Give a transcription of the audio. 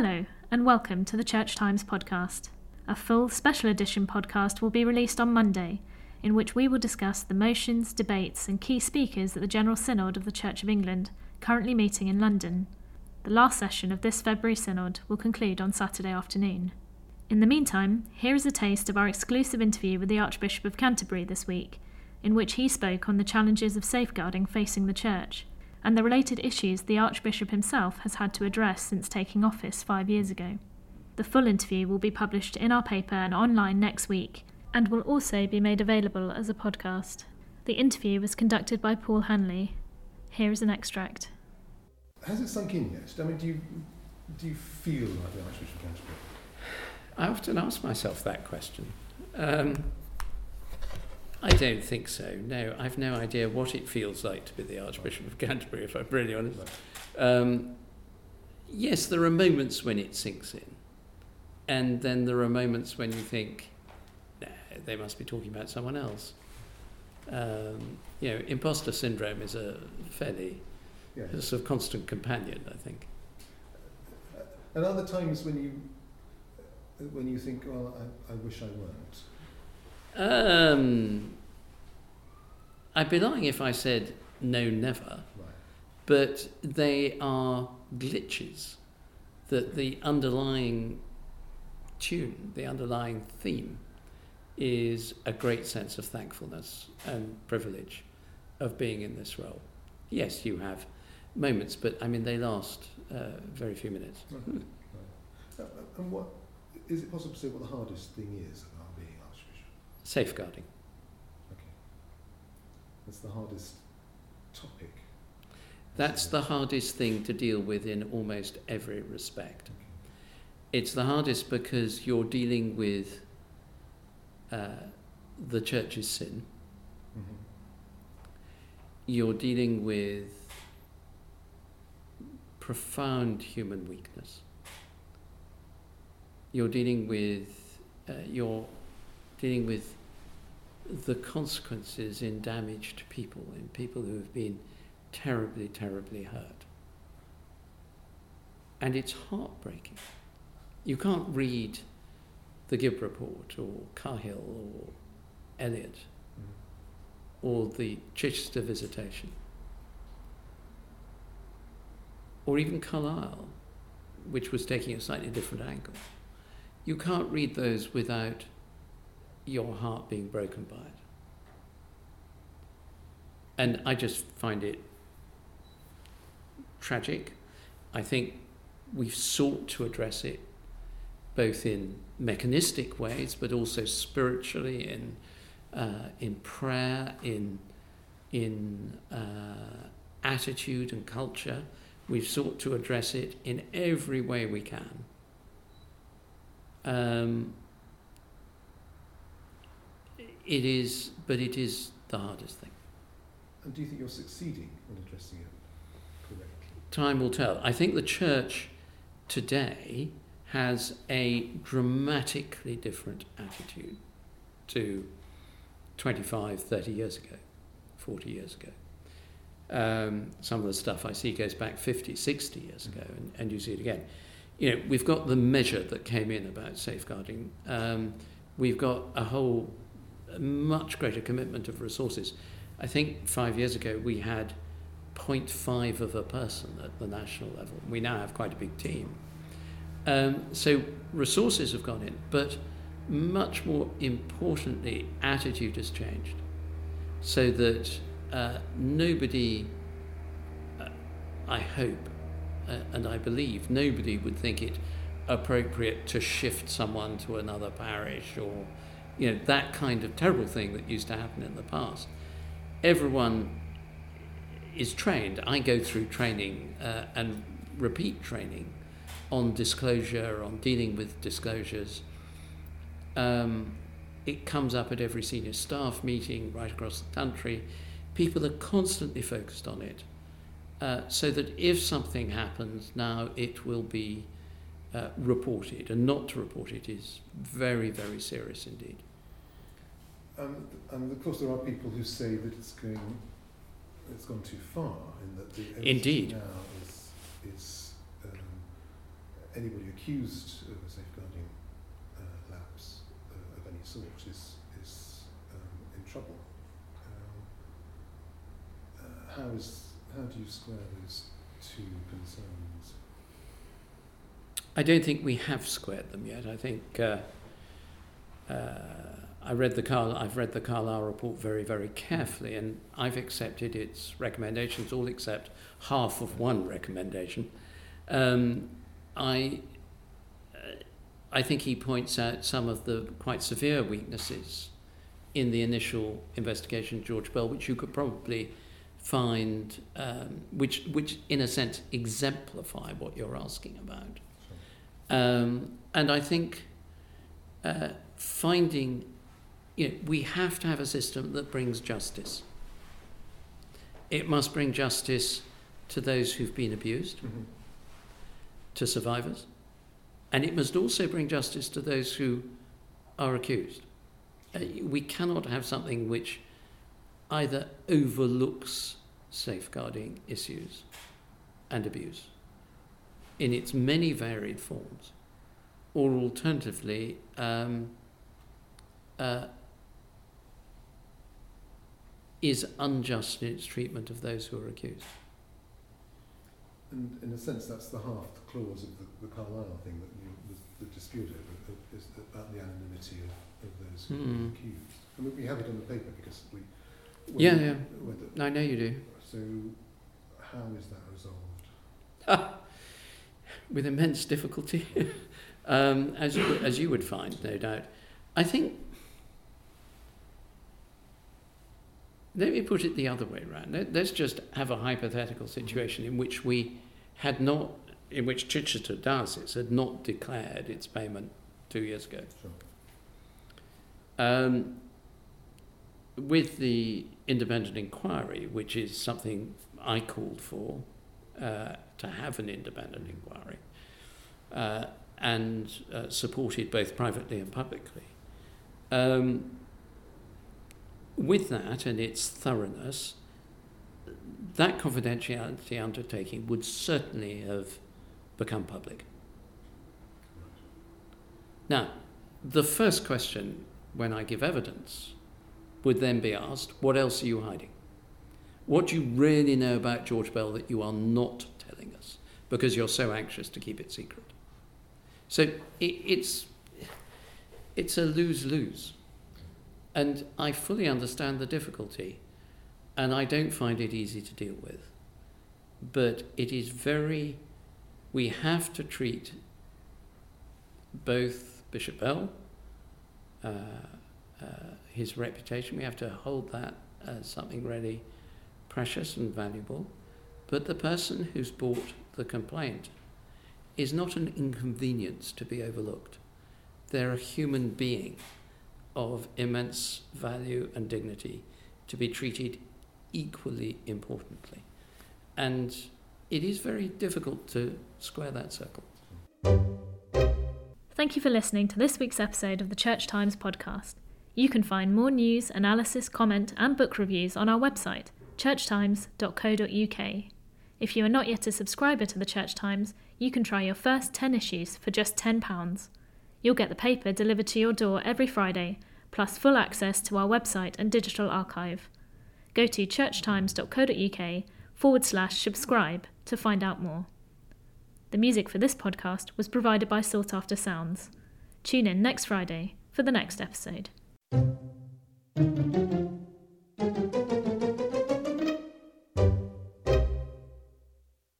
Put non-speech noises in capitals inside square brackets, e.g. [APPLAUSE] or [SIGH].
Hello, and welcome to the Church Times podcast. A full special edition podcast will be released on Monday, in which we will discuss the motions, debates, and key speakers at the General Synod of the Church of England, currently meeting in London. The last session of this February Synod will conclude on Saturday afternoon. In the meantime, here is a taste of our exclusive interview with the Archbishop of Canterbury this week, in which he spoke on the challenges of safeguarding facing the Church and the related issues the Archbishop himself has had to address since taking office five years ago. The full interview will be published in our paper and online next week, and will also be made available as a podcast. The interview was conducted by Paul Handley. Here is an extract. Has it sunk in yet? I mean, do you, do you feel like the Archbishop of Canterbury? I often ask myself that question. Um, I don't think so. No, I've no idea what it feels like to be the Archbishop of Canterbury, if I'm really honest. Um, yes, there are moments when it sinks in, and then there are moments when you think, nah, they must be talking about someone else. Um, you know, imposter syndrome is a fairly Yeah. a sort of constant companion, I think. And other times when you, when you think, well, I, I wish I weren't? Um, I'd be lying if I said no, never. Right. but they are glitches that the underlying tune, the underlying theme, is a great sense of thankfulness and privilege of being in this role. Yes, you have moments, but I mean, they last uh, very few minutes. Right. Uh, and what, is it possible to say what the hardest thing is about being Archbishop? Safeguarding. Okay. That's the hardest topic. That's the hardest thing to deal with in almost every respect. Okay. It's the hardest because you're dealing with uh, the church's sin. Mm-hmm. You're dealing with profound human weakness. You're dealing with uh, you're dealing with the consequences in damaged people, in people who have been terribly, terribly hurt. And it's heartbreaking. You can't read the Gibb report or Cahill or Elliott Mm-hmm. or the Chichester Visitation, or even Carlile, which was taking a slightly different angle. You can't read those without your heart being broken by it. And I just find it tragic. I think we've sought to address it both in mechanistic ways, but also spiritually in uh, in prayer, in in uh, attitude and culture. We've sought to address it in every way we can. Um, it is, but it is the hardest thing. And do you think you're succeeding in addressing it correctly? Time will tell. I think the church today has a dramatically different attitude to 25, 30 years ago, 40 years ago. Um, some of the stuff I see goes back 50, 60 years ago, and, and you see it again. You know, we've got the measure that came in about safeguarding. Um, we've got a whole, a much greater commitment of resources. I think five years ago we had 0.5 of a person at the national level. We now have quite a big team. Um, so resources have gone in, but much more importantly, attitude has changed so that uh, nobody, uh, I hope, uh, and I believe, nobody would think it appropriate to shift someone to another parish or, you know, that kind of terrible thing that used to happen in the past. Everyone is trained. I go through training uh, and repeat training on disclosure, on dealing with disclosures. Um, it comes up at every senior staff meeting right across the country. People are constantly focused on it, uh, so that if something happens now, it will be uh, reported, and not to report it is very, very serious indeed. Um, and of course, there are people who say that it's going, it's gone too far, in that the Indeed. now is is um, anybody accused of a safeguarding uh, lapse uh, of any sort is, is um, in trouble. Um, uh, how, is, how do you square those two concerns? I don't think we have squared them yet. I think uh, uh, I read the Carl, I've read the Carlile report very, very carefully, and I've accepted its recommendations, all except half of one recommendation. Um, I, uh, I think he points out some of the quite severe weaknesses in the initial investigation of George Bell, which you could probably find, um, which, which in a sense exemplify what you're asking about. Um, and I think uh, finding, you know, we have to have a system that brings justice. It must bring justice to those who've been abused, Mm-hmm. to survivors, and it must also bring justice to those who are accused. Uh, we cannot have something which either overlooks safeguarding issues and abuse in its many varied forms, or alternatively, um, uh, is unjust in its treatment of those who are accused. And in a sense, that's the half the clause of the, the Carlile thing that you, the, the dispute over is about the anonymity of, of those who Mm. are accused. I mean, we have it on the paper because we. Yeah, yeah. Whether, I know you do. so, how is that resolved? [LAUGHS] with immense difficulty, [LAUGHS] um, as, you, as you would find, no doubt. I think, let me put it the other way around. Let, let's just have a hypothetical situation in which we had not, in which Chichester Diocese had not declared its payment two years ago. Sure. Um, with the independent inquiry, which is something I called for, uh, to have an independent inquiry, uh, and uh, supported both privately and publicly. Um, with that and its thoroughness, that confidentiality undertaking would certainly have become public. Now, the first question when I give evidence would then be asked, what else are you hiding? What do you really know about George Bell that you are not telling us because you're so anxious to keep it secret? So it, it's, it's a lose lose. And I fully understand the difficulty, and I don't find it easy to deal with. But it is very, we have to treat both Bishop Bell, uh, uh, his reputation, we have to hold that as something really precious and valuable. But the person who's brought the complaint is not an inconvenience to be overlooked. They're a human being of immense value and dignity to be treated equally importantly. And it is very difficult to square that circle. Thank you for listening to this week's episode of the Church Times podcast. You can find more news, analysis, comment, and book reviews on our website, churchtimes.co.uk. If you are not yet a subscriber to the Church Times, you can try your first 10 issues for just £10. You'll get the paper delivered to your door every Friday, plus full access to our website and digital archive. Go to churchtimes.co.uk forward slash subscribe to find out more. The music for this podcast was provided by Sought After Sounds. Tune in next Friday for the next episode.